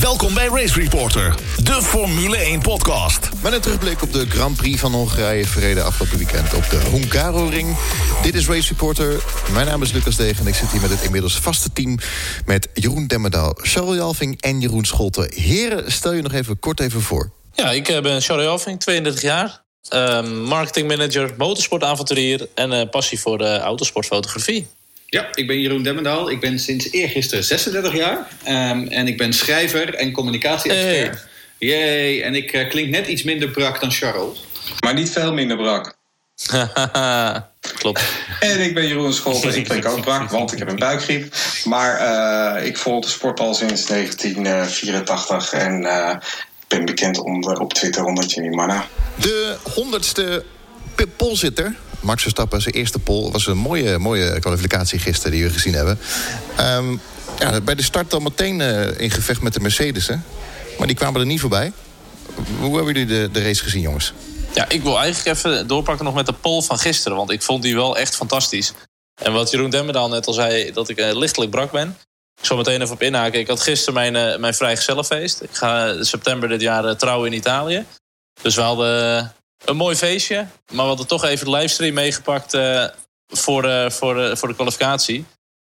Welkom bij Race Reporter, de Formule 1 podcast. Met een terugblik op de Grand Prix van Hongarije verreden afgelopen weekend op de Hungaroring. Dit is Race Reporter. Mijn naam is Lucas Degen en ik zit hier met het inmiddels vaste team met Jeroen Demmerdaal, Charles Jalving en Jeroen Scholten. Heren, stel je nog even kort even voor. Ja, ik eh, ben Charles Jalving, 32 jaar. Uh, marketingmanager, motorsportavonturier en uh, passie voor de autosportfotografie. Ja, ik ben Jeroen Demmendaal. Ik ben sinds eergisteren 36 jaar. Um, en ik ben schrijver en communicatie-expert. Hey. Yay, en ik uh, klink net iets minder brak dan Charles. Maar niet veel minder brak. Klopt. En ik ben Jeroen Scholten. Ik klink ook brak, want ik heb een buikgriep. Maar uh, ik volg de sport al sinds 1984. En uh, ben bekend onder, op Twitter onder Jimmy Mana. De honderdste polzitter Max Verstappen, zijn eerste pol. was een mooie, mooie kwalificatie gisteren die we gezien hebben. Um, ja, bij de start al meteen uh, in gevecht met de Mercedes. Hè? Maar die kwamen er niet voorbij. Hoe hebben jullie de, de race gezien, jongens? Ja, ik wil eigenlijk even doorpakken nog met de pol van gisteren. Want ik vond die wel echt fantastisch. En wat Jeroen Demmerdaal net al zei, dat ik uh, lichtelijk brak ben. Ik zal meteen even op inhaken. Ik had gisteren mijn, uh, mijn vrijgezellenfeest. Ik ga september dit jaar trouwen in Italië. Dus we hadden een mooi feestje. Maar we hadden toch even de livestream meegepakt uh, voor, uh, voor, uh, voor de kwalificatie.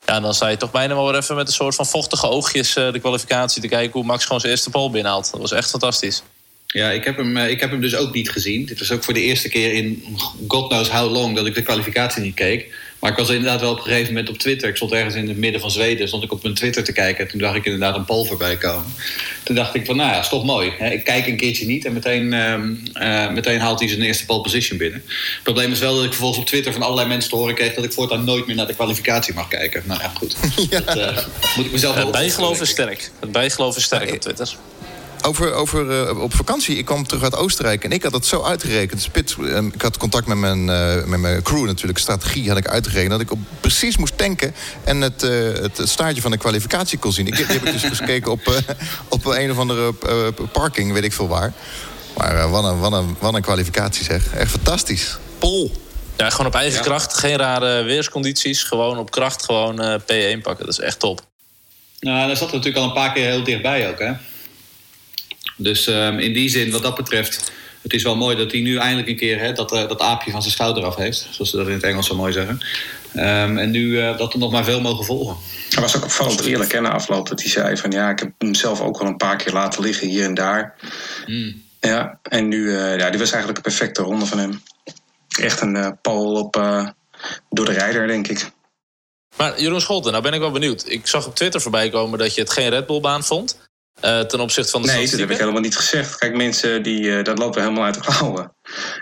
Ja, dan sta je toch bijna wel weer even met een soort van vochtige oogjes de kwalificatie te kijken hoe Max gewoon zijn eerste pole binnenhaalt. Dat was echt fantastisch. Ja, ik heb, hem, ik heb hem dus ook niet gezien. Dit was ook voor de eerste keer in god knows how long dat ik de kwalificatie niet keek. Maar ik was inderdaad wel op een gegeven moment op Twitter. Ik stond ergens in het midden van Zweden. Stond ik op mijn Twitter te kijken. Toen dacht ik inderdaad een pol voorbij komen. Toen dacht ik van, nou ja, is toch mooi. Ik kijk een keertje niet en meteen, uh, meteen haalt hij zijn eerste pole position binnen. Het probleem is wel dat ik vervolgens op Twitter van allerlei mensen te horen kreeg... dat ik voortaan nooit meer naar de kwalificatie mag kijken. Nou ja, goed. ja. Dat uh, moet ik mezelf wel Het bijgeloof is sterk. Het bijgeloof is sterk op Twitter. Over, over uh, op vakantie. Ik kwam terug uit Oostenrijk en ik had het zo uitgerekend. Spits, uh, ik had contact met mijn, uh, met mijn crew natuurlijk. Strategie had ik uitgerekend. Dat ik op, precies moest tanken en het, het staartje van de kwalificatie kon zien. Ik, die heb ik dus gekeken op, op een of andere parking, weet ik veel waar. Maar wat, een, wat, een, wat een kwalificatie zeg. Echt fantastisch. Pol. Ja, gewoon op eigen ja. kracht. Geen rare weerscondities. Gewoon op kracht gewoon P1 pakken. Dat is echt top. Nou, daar zat er natuurlijk al een paar keer heel dichtbij ook, hè? Dus um, in die zin, wat dat betreft, het is wel mooi dat hij nu eindelijk een keer hè, dat, uh, dat aapje van zijn schouder af heeft. Zoals ze dat in het Engels zo mooi zeggen. Um, en nu uh, dat er nog maar veel mogen volgen. Hij was ook opvallend eerlijk hè, na afloop dat hij zei van ja, ik heb hem zelf ook wel een paar keer laten liggen hier en daar. Mm. Ja, en nu, uh, ja, die was eigenlijk een perfecte ronde van hem. Echt een uh, pole op, door de rijder, denk ik. Maar Jeroen Scholten, nou ben ik wel benieuwd. Ik zag op Twitter voorbij komen dat je het geen Red Bull-baan vond. Uh, ten opzichte van de Nee, dat heb ik helemaal niet gezegd. Kijk, mensen, die, uh, dat lopen helemaal uit de klauwen.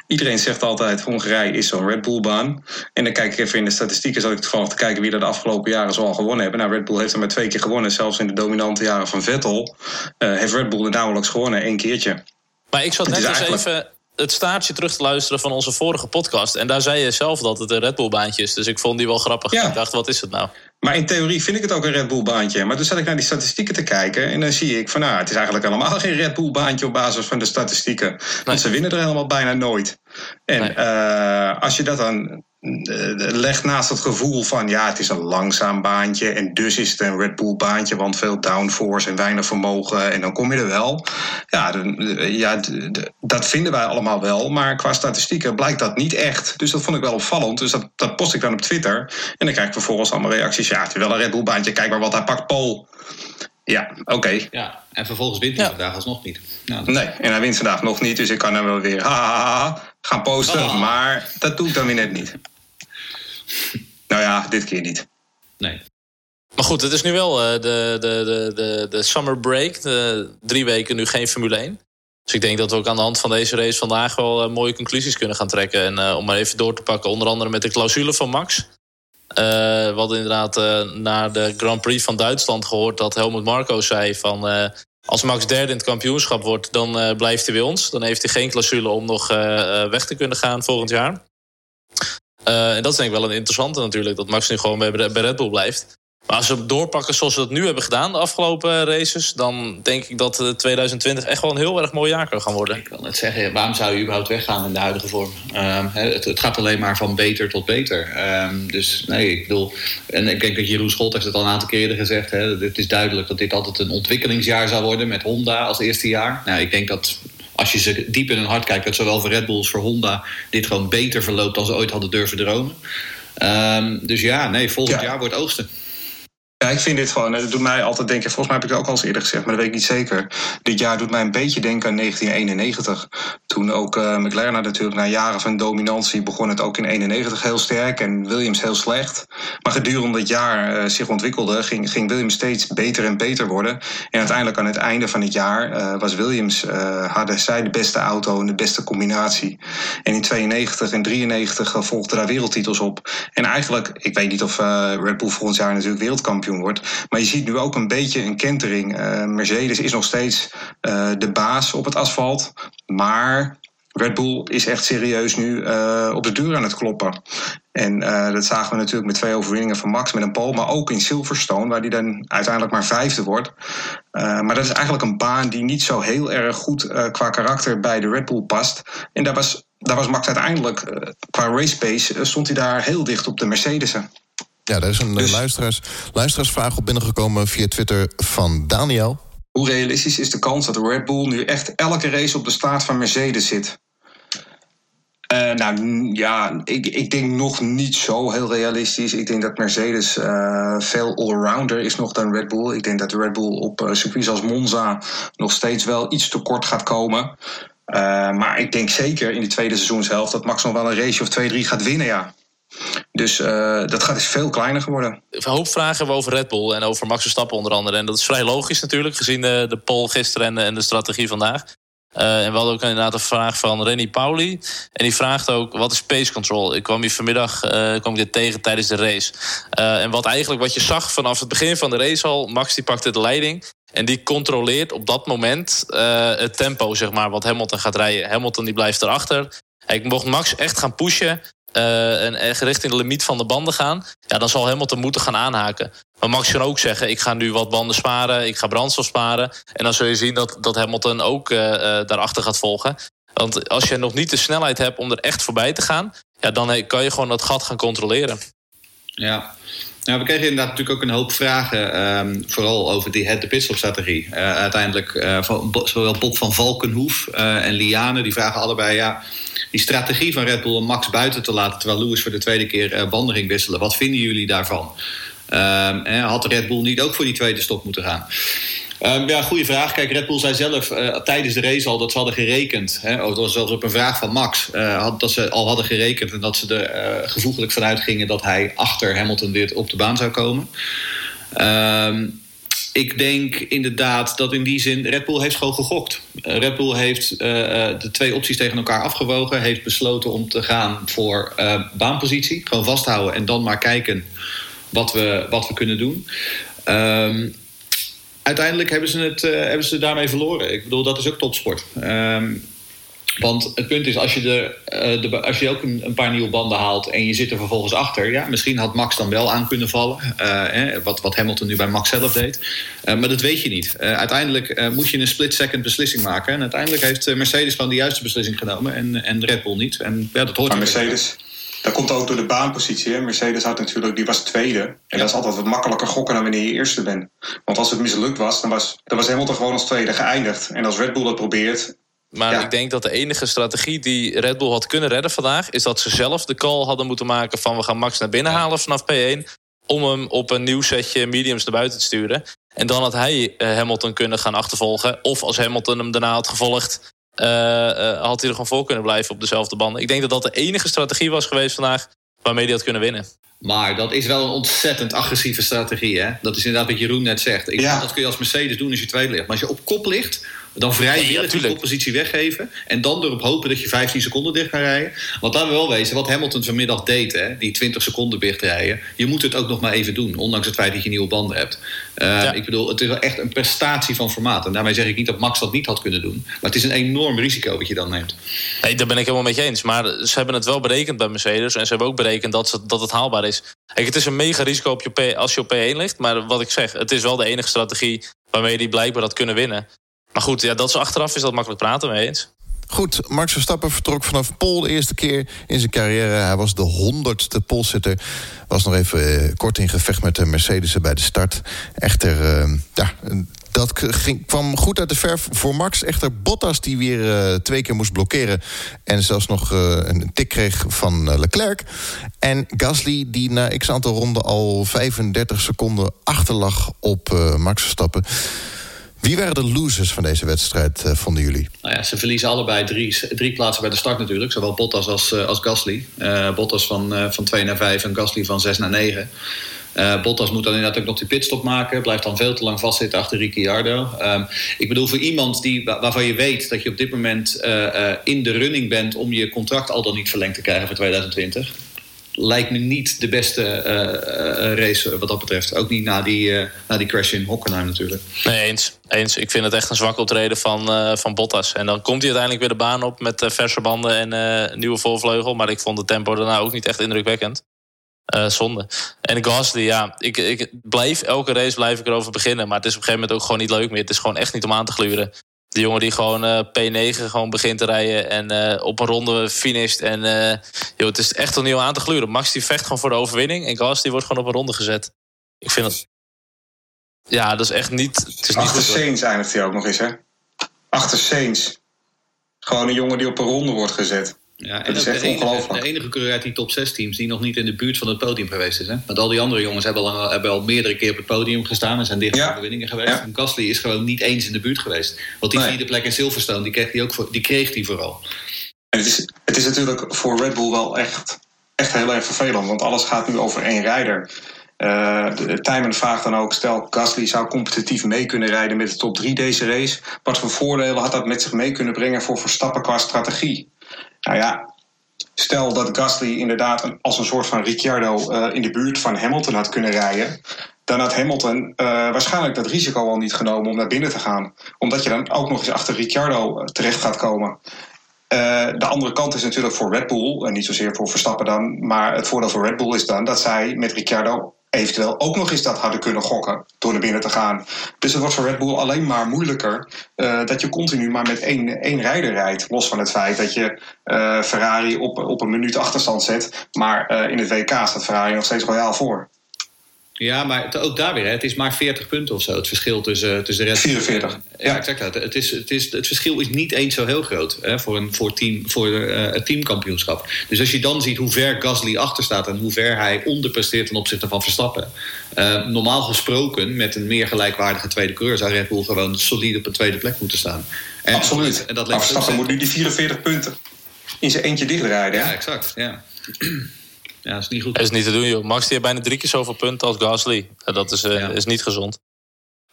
Iedereen zegt altijd, Hongarije is zo'n Red Bull-baan. En dan kijk ik even in de statistieken... zat ik toevallig te kijken wie er de afgelopen jaren zoal gewonnen hebben. Nou, Red Bull heeft er maar twee keer gewonnen. Zelfs in de dominante jaren van Vettel... Uh, heeft Red Bull er nauwelijks gewonnen, één keertje. Maar ik zat net eens eigenlijk... even het staartje terug te luisteren van onze vorige podcast. En daar zei je zelf dat het een Red Bull-baantje is. Dus ik vond die wel grappig. Ja. Ik dacht, wat is het nou? Maar in theorie vind ik het ook een Red Bull-baantje. Maar toen zat ik naar die statistieken te kijken. En dan zie ik van, nou, het is eigenlijk helemaal geen Red Bull-baantje op basis van de statistieken. Nee. Want ze winnen er helemaal bijna nooit. En nee. uh, als je dat dan legt naast het gevoel van ja, het is een langzaam baantje en dus is het een Red Bull baantje, want veel downforce en weinig vermogen en dan kom je er wel. Ja, de, ja de, dat vinden wij allemaal wel, maar qua statistieken blijkt dat niet echt. Dus dat vond ik wel opvallend. Dus dat, dat post ik dan op Twitter en dan krijg ik vervolgens allemaal reacties. Ja, het is wel een Red Bull baantje, kijk maar wat hij pakt, Paul. Ja, oké. Okay. Ja, en vervolgens wint hij ja. vandaag alsnog niet. Ja, nee, en hij wint vandaag nog niet, dus ik kan hem wel weer ha, ha, ha, gaan posten, oh. maar dat doe ik dan weer net niet. Nou ja, dit keer niet. Nee. Maar goed, het is nu wel uh, de, de, de, de, de summer break. De drie weken nu geen Formule 1. Dus ik denk dat we ook aan de hand van deze race vandaag wel uh, mooie conclusies kunnen gaan trekken. En uh, om maar even door te pakken, onder andere met de clausule van Max. we hadden inderdaad na de Grand Prix van Duitsland gehoord dat Helmut Marco zei van... als Max derde in het kampioenschap wordt, dan blijft hij bij ons. Dan heeft hij geen clausule om nog weg te kunnen gaan volgend jaar. En dat is denk ik wel een interessante natuurlijk, dat Max nu gewoon bij, bij Red Bull blijft. Maar als ze doorpakken zoals ze dat nu hebben gedaan, de afgelopen races... dan denk ik dat 2020 echt wel een heel erg mooi jaar kan gaan worden. Ik wil net zeggen, waarom zou je überhaupt weggaan in de huidige vorm? Um, het, het, gaat alleen maar van beter tot beter. Um, dus nee, ik bedoel... En ik denk dat Jeroen Scholt heeft het al een aantal keren gezegd. Hè, het is duidelijk dat dit altijd een ontwikkelingsjaar zou worden... met Honda als eerste jaar. Nou, ik denk dat als je ze diep in hun hart kijkt... dat zowel voor Red Bull als voor Honda... dit gewoon beter verloopt dan ze ooit hadden durven dromen. Um, dus ja, nee, volgend ja. jaar wordt oogsten. Ja, ik vind dit gewoon, het doet mij altijd denken, volgens mij heb ik het ook al eens eerder gezegd, maar dat weet ik niet zeker. Dit jaar doet mij een beetje denken aan 1991. Toen ook uh, McLaren natuurlijk na jaren van dominantie begon het ook in 91 heel sterk en Williams heel slecht. Maar gedurende het jaar uh, zich ontwikkelde, ging, ging Williams steeds beter en beter worden. En uiteindelijk aan het einde van het jaar was Williams, hadden zij de beste auto en de beste combinatie. En in 92 en 93 volgden daar wereldtitels op. En eigenlijk, ik weet niet of Red Bull volgend jaar natuurlijk wereldkampioen wordt. Maar je ziet nu ook een beetje een kentering. Uh, Mercedes is nog steeds uh, de baas op het asfalt. Maar Red Bull is echt serieus nu uh, op de deur aan het kloppen. En dat zagen we natuurlijk met twee overwinningen van Max met een pole. Maar ook in Silverstone, waar die dan uiteindelijk maar vijfde wordt. maar dat is eigenlijk een baan die niet zo heel erg goed qua karakter bij de Red Bull past. En daar was, daar was Max uiteindelijk, qua race pace, stond hij daar heel dicht op de Mercedes'en. Ja, er is een dus, luisteraars, luisteraarsvraag op binnengekomen via Twitter van Daniel. Hoe realistisch is de kans dat Red Bull nu echt elke race op de staat van Mercedes zit? Uh, nou ja, ik, ik denk nog niet zo heel realistisch. Ik denk dat Mercedes uh, veel allrounder is nog dan Red Bull. Ik denk dat Red Bull op uh, circuits als Monza nog steeds wel iets tekort gaat komen. maar ik denk zeker in de tweede seizoenshelft dat Max nog wel een race of 2-3 gaat winnen, ja. Dus uh, dat gaat dus veel kleiner geworden. Een hoop vragen hebben over Red Bull en over Max Verstappen onder andere. En dat is vrij logisch natuurlijk, gezien de, de poll gisteren en en de strategie vandaag. Uh, en we hadden ook inderdaad een vraag van Renny Pauli. En die vraagt ook, wat is pace control? Ik kwam hier vanmiddag uh, kwam ik dit tegen tijdens de race. En wat eigenlijk wat je zag vanaf het begin van de race al... Max die pakte de leiding en die controleert op dat moment het tempo, zeg maar, wat Hamilton gaat rijden. Hamilton die blijft erachter. Ik mocht Max echt gaan pushen uh, en echt richting de limiet van de banden gaan... ja, dan zal Hamilton moeten gaan aanhaken. Maar Max kan ook zeggen, ik ga nu wat banden sparen... ik ga brandstof sparen. En dan zul je zien dat, dat Hamilton ook uh, daarachter gaat volgen. Want als je nog niet de snelheid hebt om er echt voorbij te gaan... Ja, dan kan je gewoon dat gat gaan controleren. Ja, nou, we kregen inderdaad natuurlijk ook een hoop vragen, um, vooral over die head-to-pitstop-strategie. Uh, uiteindelijk uh, van, zowel Bob van Valkenhoef uh, en Liane, die vragen allebei... ja, die strategie van Red Bull om Max buiten te laten... terwijl Lewis voor de tweede keer banden ging wisselen. Wat vinden jullie daarvan? Um, had Red Bull niet ook voor die tweede stop moeten gaan? Um, ja, goede vraag. Kijk, Red Bull zei zelf uh, tijdens de race al dat ze hadden gerekend. Hè, dat was zelfs op een vraag van Max. Uh, had, dat ze al hadden gerekend en dat ze er uh, gevoeglijk vanuit gingen dat hij achter Hamilton weer op de baan zou komen. Um, ik denk inderdaad dat in die zin Red Bull heeft gewoon gegokt. Red Bull heeft de twee opties tegen elkaar afgewogen. Heeft besloten om te gaan voor baanpositie. Gewoon vasthouden en dan maar kijken wat we, wat we kunnen doen. Um, uiteindelijk hebben ze, het, uh, hebben ze daarmee verloren. Ik bedoel, dat is ook topsport. Um, want het punt is, als je, de, uh, de, als je ook een, een, paar nieuwe banden haalt en je zit er vervolgens achter, ja, misschien had Max dan wel aan kunnen vallen. Uh, wat, wat Hamilton nu bij Max zelf deed. maar dat weet je niet. uiteindelijk moet je een split-second beslissing maken. En uiteindelijk heeft Mercedes gewoon de juiste beslissing genomen en, en Red Bull niet. En ja, dat hoort maar Mercedes, dat komt ook door de baanpositie. Hè? Mercedes had natuurlijk, die was tweede. En ja. dat is altijd wat makkelijker gokken dan wanneer je eerste bent. Want als het mislukt was, dan was, dan was Hamilton gewoon als tweede geëindigd. En als Red Bull dat probeert. Maar ja. ik denk dat de enige strategie die Red Bull had kunnen redden vandaag... is dat ze zelf de call hadden moeten maken van... we gaan Max naar binnen halen vanaf P1... om hem op een nieuw setje mediums naar buiten te sturen. En dan had hij Hamilton kunnen gaan achtervolgen. Of als Hamilton hem daarna had gevolgd... Uh, uh, had hij er gewoon voor kunnen blijven op dezelfde banden. Ik denk dat dat de enige strategie was geweest vandaag waarmee hij had kunnen winnen. Maar dat is wel een ontzettend agressieve strategie. Hè? Dat is inderdaad wat Jeroen net zegt. Ik ja. Dat kun je als Mercedes doen als je tweede ligt. Maar als je op kop ligt, dan vrij ja, die koppositie weggeven. En dan erop hopen dat je 15 seconden dicht kan rijden. Want daar we wel wezen, wat Hamilton vanmiddag deed, hè, die 20 seconden dicht rijden. Je moet het ook nog maar even doen, ondanks het feit dat je nieuwe banden hebt. Uh, ja. Ik bedoel, het is wel echt een prestatie van formaat. En daarmee zeg ik niet dat Max dat niet had kunnen doen. Maar het is een enorm risico wat je dan neemt. Nee, daar ben ik helemaal met je eens. Maar ze hebben het wel berekend bij Mercedes. En ze hebben ook berekend dat, ze, dat het haalbaar is. Kijk, het is een mega risico op je P, als je op P1 ligt. Maar wat ik zeg, het is wel de enige strategie waarmee die blijkbaar dat kunnen winnen. Maar goed, ja, dat ze achteraf is dat makkelijk praten mee eens. Goed, Max Verstappen vertrok vanaf Pol de eerste keer in zijn carrière. Hij was de honderdste polsitter. Was nog even eh, kort in gevecht met de Mercedes bij de start. Echter, eh, ja, dat ging, kwam goed uit de verf voor Max. Echter Bottas die weer uh, twee keer moest blokkeren... en zelfs nog een tik kreeg van Leclerc. En Gasly die na x aantal ronden al 35 seconden achterlag op Max Verstappen... Wie waren de losers van deze wedstrijd, uh, vonden jullie? Nou ja, ze verliezen allebei drie, drie plaatsen bij de start natuurlijk. Zowel Bottas als, uh, als Gasly. Uh, Bottas van, van 2 naar 5 en Gasly van 6 naar 9. Bottas moet dan inderdaad ook nog die pitstop maken. Blijft dan veel te lang vastzitten achter Ricciardo. Um, ik bedoel, voor iemand die, waarvan je weet dat je op dit moment in de running bent... om je contract al dan niet verlengd te krijgen voor 2020 lijkt me niet de beste uh, race wat dat betreft. Ook niet na die, na die crash in Hockenheim natuurlijk. Nee, eens. eens. Ik vind het echt een zwakke optreden van, van Bottas. En dan komt hij uiteindelijk weer de baan op met verse banden en nieuwe voorvleugel. Maar ik vond het tempo daarna ook niet echt indrukwekkend. zonde. En Gasly, ja, ik, ik blijf, elke race blijf ik erover beginnen. Maar het is op een gegeven moment ook gewoon niet leuk meer. Het is gewoon echt niet om aan te gluren. De jongen die gewoon uh, P9 gewoon begint te rijden en uh, op een ronde finisht. En uh, joh, het is echt opnieuw aan te gluren. Max die vecht gewoon voor de overwinning. En Gas die wordt gewoon op een ronde gezet. Ik vind het... Ja, dat is echt niet... Het is Achter niet Saints eindigt hij ook nog eens, hè? Achter Saints. Gewoon een jongen die op een ronde wordt gezet. Ja, en dat is echt de ongelooflijk. De enige coureur uit die top 6 teams die nog niet in de buurt van het podium geweest is. Hè? Want al die andere jongens hebben al, hebben al meerdere keer op het podium gestaan en zijn dicht ja. overwinningen geweest. Ja. En Gasly is gewoon niet eens in de buurt geweest. Want die nee. vierde plek in Silverstone, die kreeg hij ook voor, die kreeg hij vooral. En het is, het is natuurlijk voor Red Bull wel echt, echt heel erg vervelend. Want alles gaat nu over één rijder. Uh, Tijmen vraagt dan ook: stel, Gasly zou competitief mee kunnen rijden met de top 3 deze race. Wat voor voordelen had dat met zich mee kunnen brengen voor Verstappen qua strategie? Nou ja, stel dat Gasly inderdaad als een soort van Ricciardo uh, in de buurt van Hamilton had kunnen rijden. Dan had Hamilton uh, waarschijnlijk dat risico al niet genomen om naar binnen te gaan. Omdat je dan ook nog eens achter Ricciardo terecht gaat komen. De andere kant is natuurlijk voor Red Bull, en niet zozeer voor Verstappen dan, maar het voordeel voor Red Bull is dan dat zij met Ricciardo eventueel ook nog eens dat hadden kunnen gokken door naar binnen te gaan. Dus het wordt voor Red Bull alleen maar moeilijker uh, dat je continu maar met één, één rijder rijdt. Los van het feit dat je uh, Ferrari op, op een minuut achterstand zet. Maar uh, in het WK staat Ferrari nog steeds royaal voor. Ja, maar ook daar weer, hè, het is maar 40 punten of zo. Het verschil tussen, tussen Red Bull 44. Ja, exact. Het, is, het, is, het verschil is niet eens zo heel groot hè, voor, een, voor, team, voor uh, het teamkampioenschap. Dus als je dan ziet hoe ver Gasly achter staat en hoe ver hij onderpresteert ten opzichte van Verstappen. Uh, normaal gesproken, met een meer gelijkwaardige tweede coureur, zou Red Bull gewoon solide op een tweede plek moeten staan. En, Absoluut. En dat maar Verstappen moet nu die 44 punten in zijn eentje dichtrijden. Ja, exact. Ja. Ja, dat is niet goed. Dat is niet te doen, joh. Max die heeft bijna drie keer zoveel punten als Gasly. Dat is, ja. is niet gezond.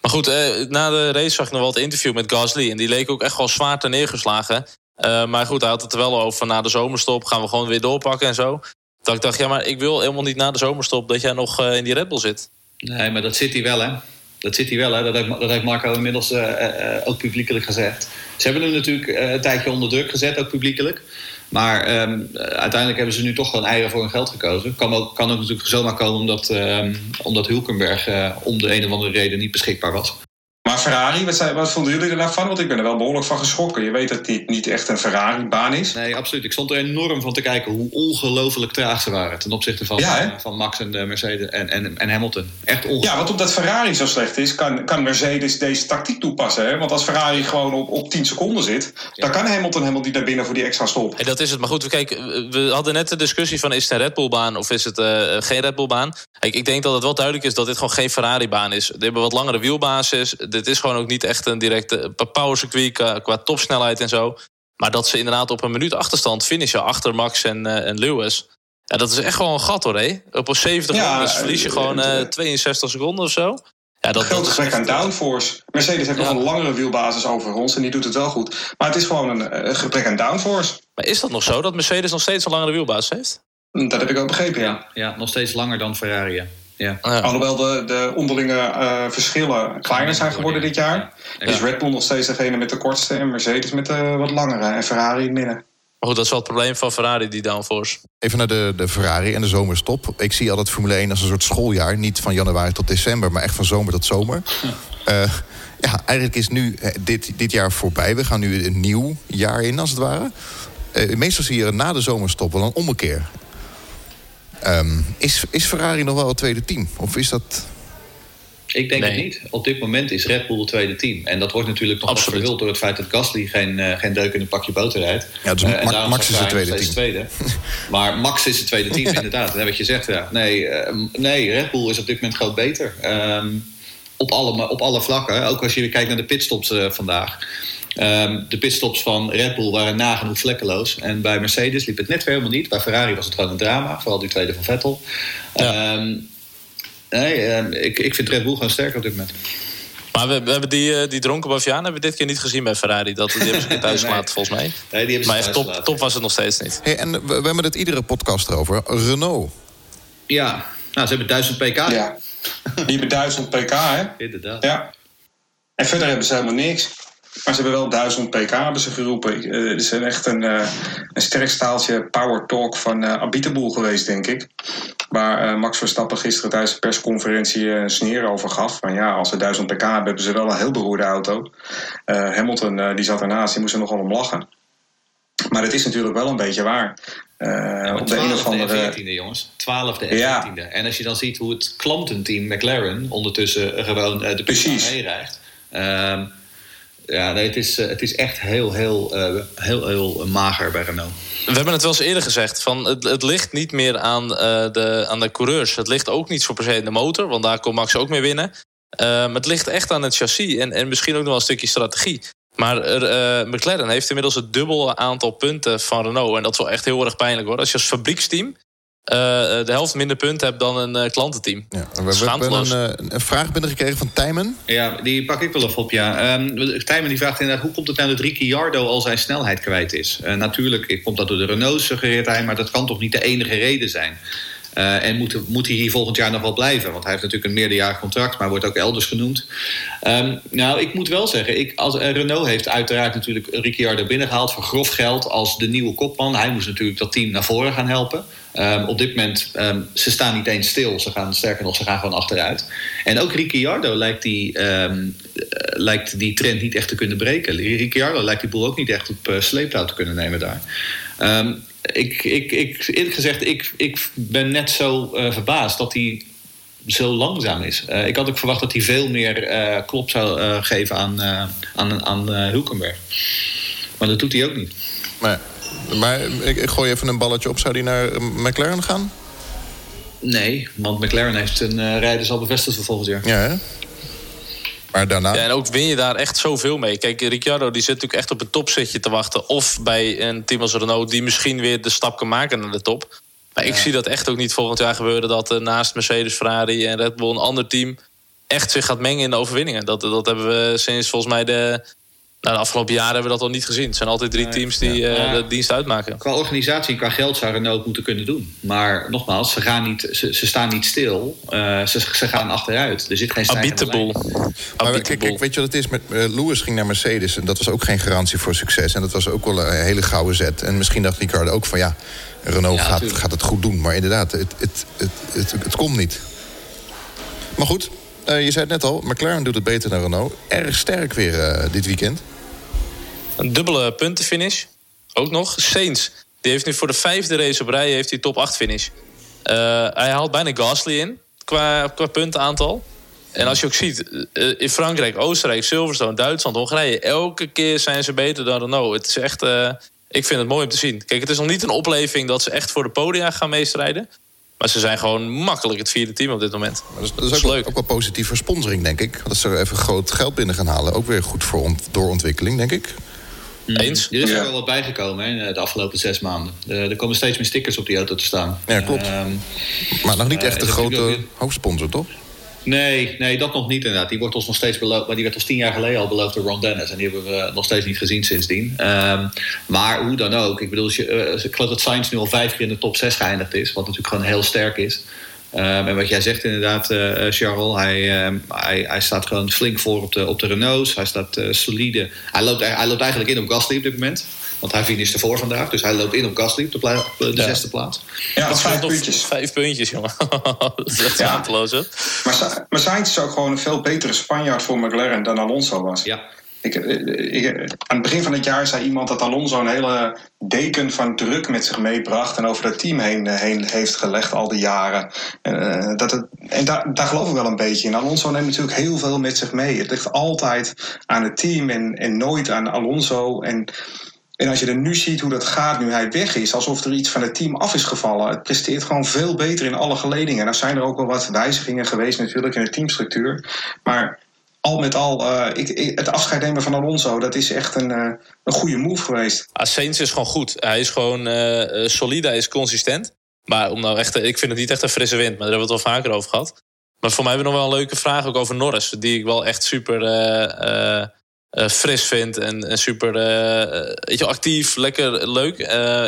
Maar goed, uh, na de race zag ik nog wel het interview met Gasly. En die leek ook echt wel zwaar te neergeslagen. Uh, maar goed, hij had het er wel over. Na de zomerstop gaan we gewoon weer doorpakken en zo. Dat ik dacht, ja, maar ik wil helemaal niet na de zomerstop... dat jij nog in die Red Bull zit. Nee, maar dat zit hij wel, hè. Dat zit hij wel, hè. Dat heeft, dat heeft Marco inmiddels ook publiekelijk gezegd. Ze hebben hem natuurlijk een tijdje onder druk gezet, ook publiekelijk. Maar um, uiteindelijk hebben ze nu toch gewoon eieren voor hun geld gekozen. Kan ook, kan ook natuurlijk zomaar komen omdat, um, omdat Hulkenberg uh, om de een of andere reden niet beschikbaar was. Maar Ferrari, wat, zei, wat vonden jullie er nou van? Want ik ben er wel behoorlijk van geschrokken. Je weet dat dit niet echt een Ferrari-baan is. Nee, absoluut. Ik stond er enorm van te kijken hoe ongelooflijk traag ze waren... ten opzichte van, ja, van Max en uh, Mercedes en, en, en Hamilton. Echt ongelooflijk. Ja, want omdat Ferrari zo slecht is... kan, kan Mercedes deze tactiek toepassen. Hè? Want als Ferrari gewoon op, op 10 seconden zit... Ja. dan kan Hamilton helemaal niet naar binnen voor die extra stop. En dat is het. Maar goed, kijk, we hadden net de discussie van... is het een Red Bull-baan of is het uh, geen Red Bull-baan? Kijk, ik denk dat het wel duidelijk is dat dit gewoon geen Ferrari-baan is. Die hebben wat langere wielbasis. Dit is gewoon ook niet echt een directe powercircuit qua, qua topsnelheid en zo. Maar dat ze inderdaad op een minuut achterstand finishen achter Max en, uh, en Lewis. Ja, dat is echt gewoon een gat hoor, hé. Op 70 ja, rondes verlies je gewoon uh, 62 seconden of zo. Ja, dat, groot gebrek aan downforce. Mercedes heeft ja. nog een langere wielbasis over ons en die doet het wel goed. Maar het is gewoon een, een gebrek aan downforce. Maar is dat nog zo, dat Mercedes nog steeds een langere wielbasis heeft? Dat heb ik ook begrepen, ja. Ja, ja nog steeds langer dan Ferrari, ja. Ja. Alhoewel de, de onderlinge uh, verschillen kleiner zijn geworden dit jaar. Ja. Is Red Bull nog steeds degene met de kortste en Mercedes met de wat langere en Ferrari in het midden. Maar goed, dat is wel het probleem van Ferrari, die downforce. Even naar de, de Ferrari en de zomerstop. Ik zie altijd Formule 1 als een soort schooljaar. Niet van januari tot december, maar echt van zomer tot zomer. Uh, ja, eigenlijk is nu eh, dit, dit jaar voorbij. We gaan nu een nieuw jaar in, als het ware. Uh, meestal zie je na de zomerstop wel een ommekeer. Um, is, is Ferrari nog wel het tweede team? Of is dat... Ik denk nee. het niet. Op dit moment is Red Bull het tweede team. En dat wordt natuurlijk nog Absoluut. verhuld door het feit dat Gasly geen, uh, geen deuk in een pakje boter rijdt. Ja, dus uh, Ma Max is het tweede team. Tweede. maar Max is het tweede team, inderdaad. En wat je zegt, ja. Nee, uh, nee, Red Bull is op dit moment gewoon beter. Um, op, alle, op alle vlakken. Ook als je kijkt naar de pitstops vandaag. Um, de pitstops van Red Bull waren nagenoeg vlekkeloos. En bij Mercedes liep het net weer helemaal niet. Bij Ferrari was het gewoon een drama. Vooral die tweede van Vettel. Ja. Um, nee, uh, ik, ik vind Red Bull gewoon sterker op dit moment. Maar we, we hebben die, uh, die dronken Baviaan hebben we dit keer niet gezien bij Ferrari. Dat, die hebben ze thuis gelaten, volgens mij. Nee, die hebben maar echt top, top was het nog steeds niet. Hey, en we, we, hebben het iedere podcast erover. Renault. Ja, nou, ze hebben 1000 pk. Ja, die hebben 1000 pk, hè? Inderdaad. Ja. En verder hebben ze helemaal niks. Maar ze hebben wel 1000 pk hebben ze geroepen. Uh, het is echt een, uh, een sterk staaltje power talk van uh, Abiteboel geweest, denk ik. Waar Max Verstappen gisteren tijdens de persconferentie een sneer over gaf. Van ja, als ze 1000 pk hebben, hebben ze wel een heel beroerde auto. Hamilton die zat ernaast, die moest er nogal om lachen. Maar het is natuurlijk wel een beetje waar. Ja, op de een of andere. 14e, jongens. 12e en ja. 14e. En als je dan ziet hoe het klantenteam McLaren ondertussen gewoon de pista mee rijdt. Uh, ja, nee, het, is, het is echt heel, heel, uh, heel, heel mager bij Renault. We hebben het wel eens eerder gezegd. Van het, het ligt niet meer aan, uh, de, aan de coureurs. Het ligt ook niet voor per se in de motor. Want daar kon Max ook mee winnen. Het ligt echt aan het chassis. En, en misschien ook nog wel een stukje strategie. Maar McLaren heeft inmiddels het dubbele aantal punten van Renault. En dat is wel echt heel erg pijnlijk hoor. Als je als fabrieksteam de helft minder punten hebt dan een uh, klantenteam. Ja, we hebben een, een, vraag binnengekregen van Tijmen. Ja, die pak ik wel even op, ja. Um, Tijmen die vraagt inderdaad... hoe komt het nou dat Ricciardo al zijn snelheid kwijt is? Uh, natuurlijk komt dat door de Renault, suggereert hij... maar dat kan toch niet de enige reden zijn? Uh, en moet, moet hij hier volgend jaar nog wel blijven? Want hij heeft natuurlijk een meerderjarig contract, maar wordt ook elders genoemd. Um, nou, ik moet wel zeggen, ik, als, uh, Renault heeft uiteraard natuurlijk Ricciardo binnengehaald voor grof geld als de nieuwe kopman. Hij moest natuurlijk dat team naar voren gaan helpen. Um, op dit moment, um, ze staan niet eens stil. Ze gaan, sterker nog, ze gaan gewoon achteruit. En ook Ricciardo lijkt die, uh, lijkt die trend niet echt te kunnen breken. Ricciardo lijkt die boel ook niet echt op sleeptouw te kunnen nemen daar. Ik, ik, ik, eerlijk gezegd, ik, ik ben net zo uh, verbaasd dat hij zo langzaam is. Uh, ik had ook verwacht dat hij veel meer uh, klop zou geven aan, aan, aan Hulkenberg. Maar dat doet hij ook niet. Maar maar ik, ik gooi even een balletje op. Zou die naar eh, McLaren gaan? Nee, want McLaren heeft een uh, rijders al bevestigd voor volgend jaar. Ja, hè? Maar daarna... Ja, en ook win je daar echt zoveel mee. Kijk, Ricciardo die zit natuurlijk echt op een topzitje te wachten. Of bij een team als Renault die misschien weer de stap kan maken naar de top. Maar ik zie dat echt ook niet volgend jaar gebeuren... dat er naast Mercedes, Ferrari en Red Bull een ander team... echt zich gaat mengen in de overwinningen. Dat, dat hebben we sinds volgens mij de nou, de afgelopen jaren hebben we dat al niet gezien. Het zijn altijd drie teams die ja. uh, de dienst uitmaken. Qua organisatie en qua geld zou Renault moeten kunnen doen. Maar nogmaals, ze, gaan niet, ze, ze staan niet stil. Uh, ze, ze gaan achteruit. Er zit geen Habitable. Maar kijk, kijk, weet je wat het is? Met, uh, Lewis ging naar Mercedes en dat was ook geen garantie voor succes. En dat was ook wel een hele gouden zet. En misschien dacht Ricardo ook van ja, Renault ja, gaat, gaat het goed doen. Maar inderdaad, het, het, het, het, het komt niet. Maar goed, uh, je zei het net al, McLaren doet het beter dan Renault. Erg sterk weer uh, dit weekend. Een dubbele puntenfinish. Ook nog. Saints. Die heeft nu voor de vijfde race op rij heeft hij top 8 finish. Uh, hij haalt bijna Gasly in qua, qua puntenaantal. En als je ook ziet, in Frankrijk, Oostenrijk, Silverstone, Duitsland, Hongarije... elke keer zijn ze beter dan Renault. Het is echt... ik vind het mooi om te zien. Kijk, het is nog niet een opleving dat ze echt voor de podia gaan meestrijden. Maar ze zijn gewoon makkelijk het vierde team op dit moment. Maar dat is, dat is ook, leuk. ook wel positief voor sponsoring, denk ik. Dat ze er even groot geld binnen gaan halen. Ook weer goed voor ont doorontwikkeling, denk ik. Mm. Eens? Er is er wel wat bijgekomen hè, de afgelopen zes maanden. Er komen steeds meer stickers op die auto te staan. Ja, klopt. Uh, maar nog niet echt uh, de grote ook... hoofdsponsor, toch? Nee, nee, dat nog niet inderdaad. Die wordt ons nog steeds beloofd. Maar die werd ons tien jaar geleden al beloofd door Ron Dennis. En die hebben we nog steeds niet gezien sindsdien. Um, maar hoe dan ook. Ik bedoel, je, uh, ik geloof dat Sainz nu al vijf keer in de top 6 geëindigd is. Wat natuurlijk gewoon heel sterk is. Um, en wat jij zegt inderdaad, uh, Charles, hij, um, hij, hij staat gewoon flink voor op de, op de Renaults. Hij staat solide. Hij loopt, hij loopt eigenlijk in op Gasly op dit moment. Want hij finishte voor vandaag. Dus hij loopt in op Gasly op de, de ja. zesde plaats. Ja, dat vijf puntjes. Vijf puntjes, jongen. dat is echt ja. Maar, maar Sainz is ook gewoon een veel betere Spanjaard voor McLaren dan Alonso was. Ja. Ik, ik, aan het begin van het jaar zei iemand dat Alonso een hele deken van druk met zich meebracht en over het team heen, heen heeft gelegd al die jaren. Uh, dat het, en daar, daar geloof ik wel een beetje in. Alonso neemt natuurlijk heel veel met zich mee. Het ligt altijd aan het team en, en nooit aan Alonso. En, en als je er nu ziet hoe dat gaat nu hij weg is, alsof er iets van het team af is gevallen. Het presteert gewoon veel beter in alle geledingen. En dan zijn er ook wel wat wijzigingen geweest natuurlijk in de teamstructuur. Maar al met al, uh, ik, het afscheid nemen van Alonso, dat is echt een, uh, een goede move geweest. Sainz is gewoon goed. Hij is gewoon uh, solide, hij is consistent. Maar om nou echt, ik vind het niet echt een frisse wind, maar daar hebben we het wel vaker over gehad. Maar voor mij hebben we nog wel een leuke vraag ook over Norris, die ik wel echt super fris vindt en, super uh, weet je, actief, lekker leuk.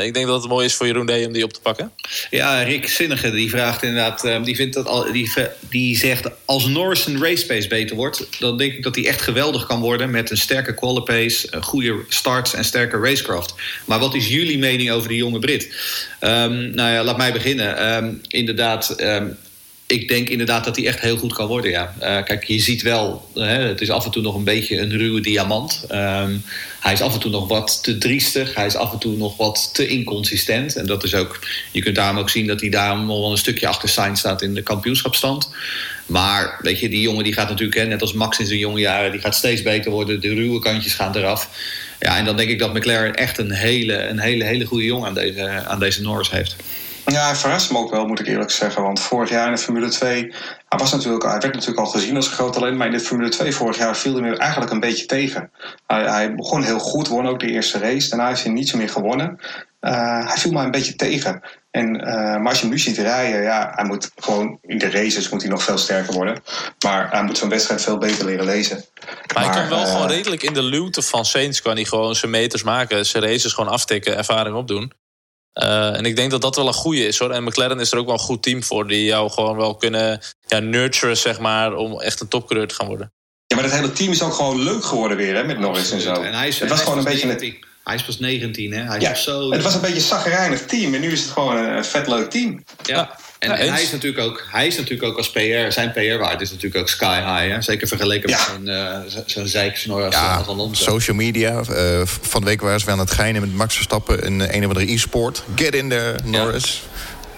Ik denk dat het mooi is voor Jeroen D om die op te pakken. Ja, Rick Zinnige die vraagt inderdaad, die, vindt dat al, die, die zegt als Norris een race pace beter wordt, dan denk ik dat hij echt geweldig kan worden met een sterke qualipace, goede starts en sterke racecraft. Maar wat is jullie mening over die jonge Brit? Um, nou ja, laat mij beginnen. Um, inderdaad. Um, ik denk inderdaad dat hij echt heel goed kan worden, ja. Uh, kijk, je ziet wel, hè, het is af en toe nog een beetje een ruwe diamant. Um, hij is af en toe nog wat te driestig. Hij is af en toe nog wat te inconsistent. En dat is ook, je kunt daarom ook zien dat hij daarom nog wel een stukje achter Sainz staat in de kampioenschapstand. Maar weet je, die jongen die gaat natuurlijk, hè, net als Max in zijn jonge jaren, die gaat steeds beter worden. De ruwe kantjes gaan eraf. Ja, en dan denk ik dat McLaren echt een hele, een hele, hele goede jongen aan deze, aan deze Norris heeft. Ja, hij verrast me ook wel, moet ik eerlijk zeggen. Want vorig jaar in de Formule 2, hij, was natuurlijk, hij werd natuurlijk al gezien als een groot talent. Maar in de Formule 2 vorig jaar viel hij me eigenlijk een beetje tegen. Hij, hij begon heel goed, won ook de eerste race. Daarna heeft hij niet zo meer gewonnen. Uh, hij viel mij een beetje tegen. En, uh, maar als je hem nu ziet rijden, ja, hij moet gewoon in de races moet hij nog veel sterker worden. Maar hij moet zo'n wedstrijd veel beter leren lezen. Maar, hij kan wel uh, gewoon redelijk in de luwte van Saints kan hij gewoon zijn meters maken, zijn races gewoon aftikken, ervaring opdoen. Uh, en ik denk dat dat wel een goede is hoor. En McLaren is er ook wel een goed team voor. Die jou gewoon wel kunnen ja, nurturen, zeg maar, om echt een topcoureur te gaan worden. Ja, maar dat hele team is ook gewoon leuk geworden weer, hè, met Norris en zo. En hij is, het was gewoon een beetje een... Hij is pas 19, hè? Hij ja, is zo... Het was een beetje een zagrijnig team. En nu is het gewoon een vet leuk team. Ja. En, en, hij, is natuurlijk ook, hij is natuurlijk ook als PR, zijn PR-waarde is natuurlijk ook sky high. Hè? Zeker vergeleken met zo'n uh, zo'n zeiksnor als, ja, als Alonso. Social media. Uh, van de week waren ze aan het geinen met Max Verstappen in een of andere e-sport. Get in there, Norris.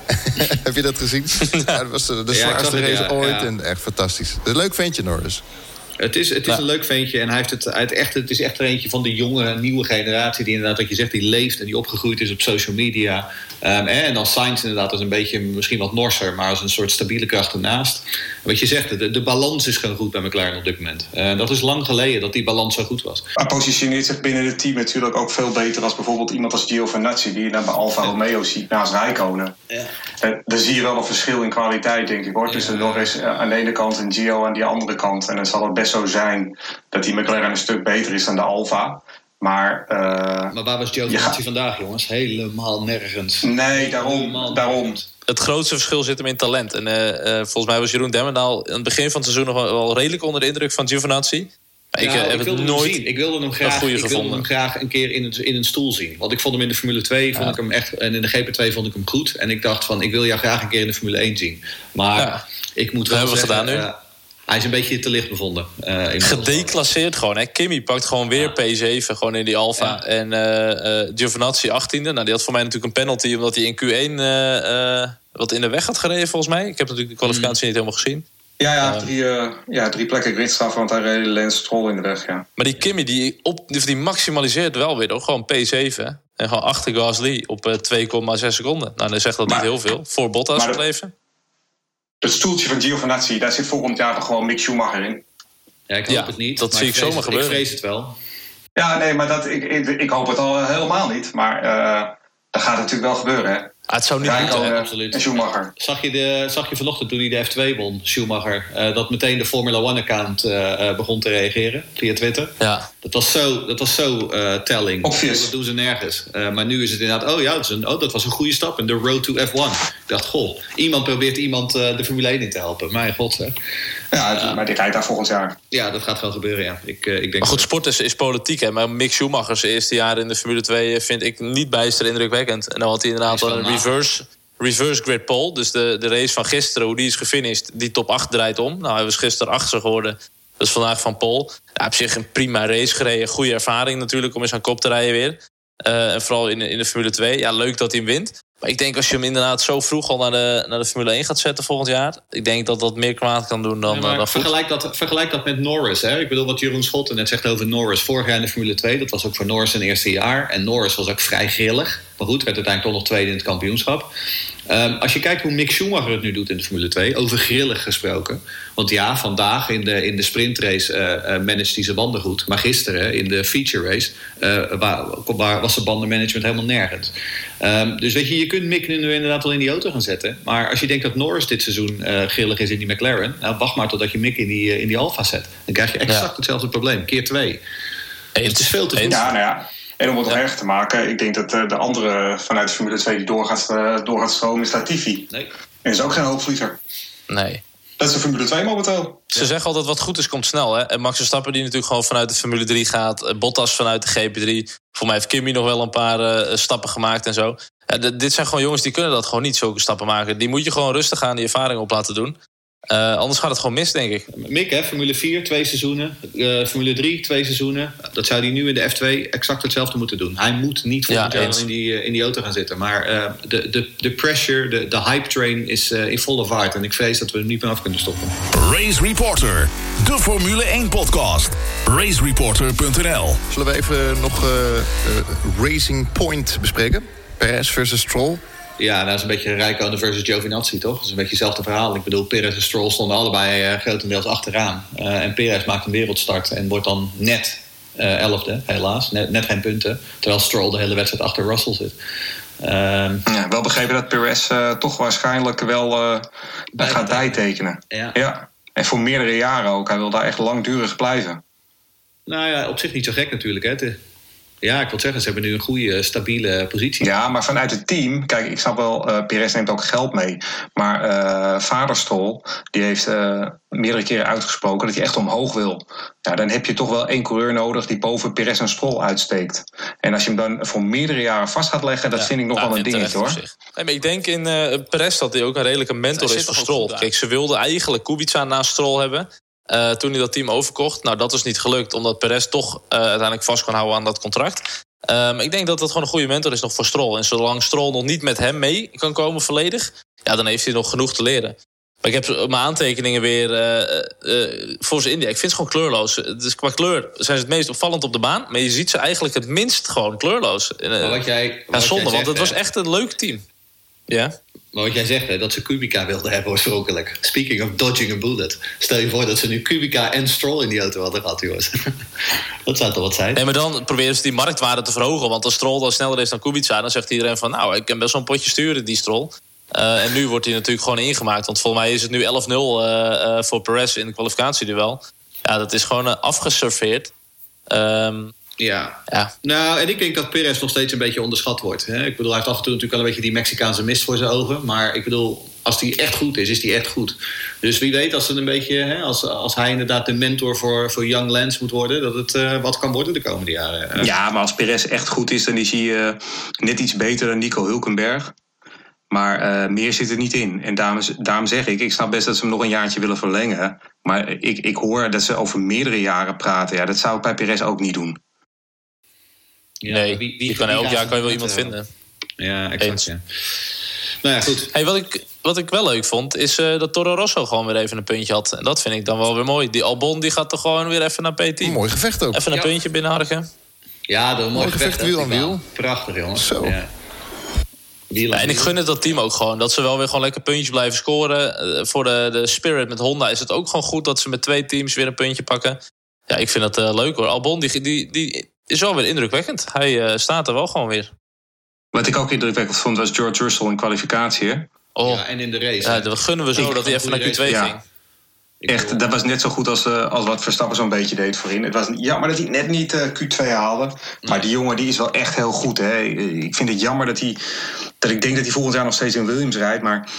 Ja. Heb je dat gezien? ja, dat was de, de zwaarste race ooit. En echt fantastisch. Een leuk ventje, Norris. Het is, het is een leuk ventje en hij heeft het, het, echt, het is echt er eentje van de jonge, nieuwe generatie... die inderdaad, wat je zegt, die leeft en die opgegroeid is op social media. Um, en dan Sainz inderdaad als een beetje, misschien wat norser... maar als een soort stabiele kracht ernaast. Wat je zegt, de, de balans is gewoon goed bij McLaren op dit moment. Uh, dat is lang geleden dat die balans zo goed was. Hij positioneert zich binnen het team natuurlijk ook veel beter... als bijvoorbeeld iemand als Giovinazzi... die je dan bij Alfa Romeo ziet naast Rijkonen. Ja. Uh, dan zie je wel een verschil in kwaliteit, denk ik. hoor. Tussen. Norris uh, aan de ene kant en Gio aan die andere kant. En dan zal het best zo zijn dat die McLaren een stuk beter is dan de Alfa. Maar, uh, maar waar was Joe ja. vandaag, jongens? Helemaal nergens. Nee, daarom. Helemaal daarom. Nergens. Het grootste verschil zit hem in talent. En uh, uh, volgens mij was Jeroen Demmendaal in het begin van het seizoen nog wel, wel redelijk onder de indruk van Giovinazzi. Maar ik, heb ik het nooit zien. Ik wilde hem graag, ik wilde hem graag een keer in een, in een stoel zien. Want ik vond hem in de Formule 2 vond ja. ik hem echt, en in de GP2 vond ik hem goed. En ik dacht van, ik wil jou graag een keer in de Formule 1 zien. Maar ja. ik moet wel hebben zeggen, we gedaan nu. Hij is een beetje te licht bevonden. Uh, Gedeclasseerd gewoon. Hè? Kimmy pakt gewoon weer ja. P7 gewoon in die Alfa. Ja. En uh, uh, Giovinazzi 18e. Nou, die had voor mij natuurlijk een penalty... omdat hij in Q1 wat in de weg had gereden volgens mij. Ik heb natuurlijk de kwalificatie mm. niet helemaal gezien. Ja, ja, drie, ja drie plekken gridstraf, want hij reed Lance Stroll in de weg, ja. Maar die Kimmy, die, op, die maximaliseert wel weer, hoor. Gewoon P7. En gewoon achter Gasly op 2,6 seconden. Nou, dan zegt dat maar, niet heel veel. Voor Bottas het het stoeltje van Giovinazzi, daar zit volgend jaar gewoon Mick Schumacher in. Ja, ik hoop ja, het niet. Dat zie ik zomaar gebeuren. Ik vrees het wel. Ja, nee, maar dat, ik, ik, ik hoop het al helemaal niet. Maar uh, dat gaat natuurlijk wel gebeuren, hè. Ah, het zou niet moeten, hè? absoluut. En Schumacher. Zag je, de, zag je vanochtend toen hij de F2 won, Schumacher... Uh, dat meteen de Formula One-account uh, begon te reageren via Twitter? Ja. Dat was zo, dat was zo telling. Obvious. Dat doen ze nergens. maar nu is het inderdaad... Oh ja, dat, een, oh, dat was een goede stap in de road to F1. Ik dacht, goh, iemand probeert iemand de Formule 1 in te helpen. Mijn god, hè. Ja, maar die rijdt daar volgend jaar. Ja, dat gaat wel gebeuren, ja. Ik, ik denk maar goed, sport is, is politiek, hè. Maar Mick Schumacher's eerste jaar in de Formule 2 vind ik niet bijster indrukwekkend. En dan had hij inderdaad een reverse, reverse grid pole. Dus de, de race van gisteren, hoe die is gefinished, die top 8 draait om. Nou, hij was gisteren achtste geworden. Dus vandaag van Pol. Ja, op zich een prima race gereden. Goede ervaring natuurlijk om eens aan kop te rijden weer. Uh, en vooral in, in de Formule 2. Ja, leuk dat hij hem wint. Maar ik denk als je hem inderdaad zo vroeg al naar de, naar de Formule 1 gaat zetten volgend jaar. Ik denk dat dat meer kwaad kan doen dan, ja, dan vergelijk, dat, vergelijk dat met Norris. Hè? Ik bedoel wat Jeroen Schotten net zegt over Norris. Vorig jaar in de Formule 2, dat was ook voor Norris zijn eerste jaar. En Norris was ook vrij grillig. Maar goed, werd uiteindelijk toch nog tweede in het kampioenschap. Um, als je kijkt hoe Mick Schumacher het nu doet in de Formule 2, over grillig gesproken. Want ja, vandaag in de, in de sprintrace uh, uh, managt hij zijn banden goed. Maar gisteren in de feature race uh, waar, waar was zijn bandenmanagement helemaal nergens. Um, dus weet je, je kunt Mick nu inderdaad wel in die auto gaan zetten. Maar als je denkt dat Norris dit seizoen grillig is in die McLaren, nou, wacht maar totdat je Mick in die, in die Alfa zet. Dan krijg je exact ja. hetzelfde probleem, keer twee. Dus het is veel te veel. Ja, nou ja. En om het nog erger te maken, ik denk dat de andere vanuit de Formule 2 die doorgaat, doorgaat stromen is Latifi. Nee. En is ook geen hoopvlieger. Nee. Dat is de Formule 2 momenteel. Ze zeggen altijd wat goed is, komt snel. Hè? En Max Verstappen die natuurlijk gewoon vanuit de Formule 3 gaat. Bottas vanuit de GP3. Voor mij heeft Kimi nog wel een paar uh, stappen gemaakt en zo. Ja, dit zijn gewoon jongens die kunnen dat gewoon niet, zulke stappen maken. Die moet je gewoon rustig aan die ervaring op laten doen. Uh, anders gaat het gewoon mis, denk ik. Mick, hè, Formule 4, twee seizoenen. Uh, Formule 3, twee seizoenen. Dat zou hij nu in de F2 exact hetzelfde moeten doen. Hij moet niet volgend ja, jaar in die, uh, in die auto gaan zitten. Maar de, de, de pressure, de, de hype train is in volle vaart. En ik vrees dat we er niet meer af kunnen stoppen. Race Reporter, de Formule 1 podcast. Racereporter.nl Zullen we even nog Racing Point bespreken? Perez versus Stroll. Ja, dat is een beetje Rijkonen versus Giovinazzi, toch? Dat is een beetje hetzelfde verhaal. Ik bedoel, Perez en Stroll stonden allebei uh, grotendeels achteraan. Uh, en Perez maakt een wereldstart en wordt dan net uh, elfde, helaas. Net, net geen punten. Terwijl Stroll de hele wedstrijd achter Russell zit. Ehm, ja, wel begrepen dat Perez toch waarschijnlijk wel gaat bijtekenen. Ja. ja. En voor meerdere jaren ook. Hij wil daar echt langdurig blijven. Nou ja, op zich niet zo gek natuurlijk. Hè. Ja, ik wil zeggen, ze hebben nu een goede, stabiele positie. Ja, maar vanuit het team, kijk, ik snap wel, uh, Perez neemt ook geld mee. Maar uh, vader Stroll, die heeft uh, meerdere keren uitgesproken dat hij echt omhoog wil. Ja, dan heb je toch wel één coureur nodig die boven Perez en Stroll uitsteekt. En als je hem dan voor meerdere jaren vast gaat leggen, dat ja, vind ik nog wel een dingetje hoor. Nee, maar ik denk in Perez dat hij ook een redelijke mentor is voor Stroll. Kijk, ze wilden eigenlijk Kubica naast Stroll hebben. Uh, toen hij dat team overkocht. Nou, dat is niet gelukt, omdat Perez toch uh, uiteindelijk vast kan houden aan dat contract. Um, ik denk dat dat gewoon een goede mentor is nog voor Stroll. En zolang Stroll nog niet met hem mee kan komen volledig... ja, dan heeft hij nog genoeg te leren. Maar ik heb mijn aantekeningen weer uh, voor ze India. Ik vind ze gewoon kleurloos. Dus qua kleur zijn ze het meest opvallend op de baan. Maar je ziet ze eigenlijk het minst gewoon kleurloos. Wat jij, wat ja, zonde, jij zegt, want het was echt een leuk team. Ja? Maar wat jij zegt, hè, dat ze Kubica wilden hebben oorspronkelijk. Speaking of dodging a bullet. Stel je voor dat ze nu Kubica en Stroll in die auto hadden gehad, jongens. dat zou toch wat zijn? Nee, maar dan proberen ze die marktwaarde te verhogen. Want als Stroll dan sneller is dan Kubica... dan zegt iedereen van, nou, ik kan best wel een potje sturen, die Stroll. Uh, en nu wordt hij natuurlijk gewoon ingemaakt. Want volgens mij is het nu 11-0 uh, uh, voor Perez in de kwalificatieduel. Ja, dat is gewoon afgeserveerd. Um, ja. ja. Nou, en ik denk dat Perez nog steeds een beetje onderschat wordt. Hè? Ik bedoel, hij heeft af en toe natuurlijk al een beetje die Mexicaanse mist voor zijn ogen. Maar ik bedoel, als hij echt goed is, is hij echt goed. Dus wie weet, als, het een beetje, hè, als, als hij inderdaad de mentor voor, voor Young Lance moet worden, dat het uh, wat kan worden de komende jaren. Ja, maar als Perez echt goed is, dan is hij uh, net iets beter dan Nico Hulkenberg. Maar uh, meer zit er niet in. En daarom, daarom zeg ik, ik snap best dat ze hem nog een jaartje willen verlengen. Maar ik, ik hoor dat ze over meerdere jaren praten. Ja, dat zou ik bij Perez ook niet doen. Ja, nee, wie, wie je kan elk jaar kan je wel iemand vinden. Ja, exact. Ja. Nou ja, goed. Hey, wat, ik, wat ik wel leuk vond, is uh, dat Toro Rosso gewoon weer even een puntje had. En dat vind ik dan wel weer mooi. Die Albon die gaat toch gewoon weer even naar PT. Mooi gevecht ook. Even een ja. puntje binnenharken. Ja, dat een mooi, gevecht, gevecht wiel aan wiel. Prachtig, jongen. Zo. Ja. Ja, en ik gun het dat team ook gewoon. Dat ze wel weer gewoon lekker puntjes blijven scoren. Uh, voor de, de Spirit met Honda is het ook gewoon goed dat ze met twee teams weer een puntje pakken. Ja, ik vind dat uh, leuk hoor. Albon die, die, die is wel weer indrukwekkend. Hij uh, staat er wel gewoon weer. Wat ik ook indrukwekkend vond was George Russell in kwalificatie. Hè? Oh. Ja, en in de race. Ja, dat gunnen we zo ik dat hij even naar Q2 race. ging. Echt, dat was net zo goed als, uh, als wat Verstappen zo'n beetje deed voorin. Het was jammer dat hij net niet uh, Q2 haalde. Maar nee. die jongen die is wel echt heel goed. Hè? Ik vind het jammer dat hij. Dat ik denk dat hij volgend jaar nog steeds in Williams rijdt. Maar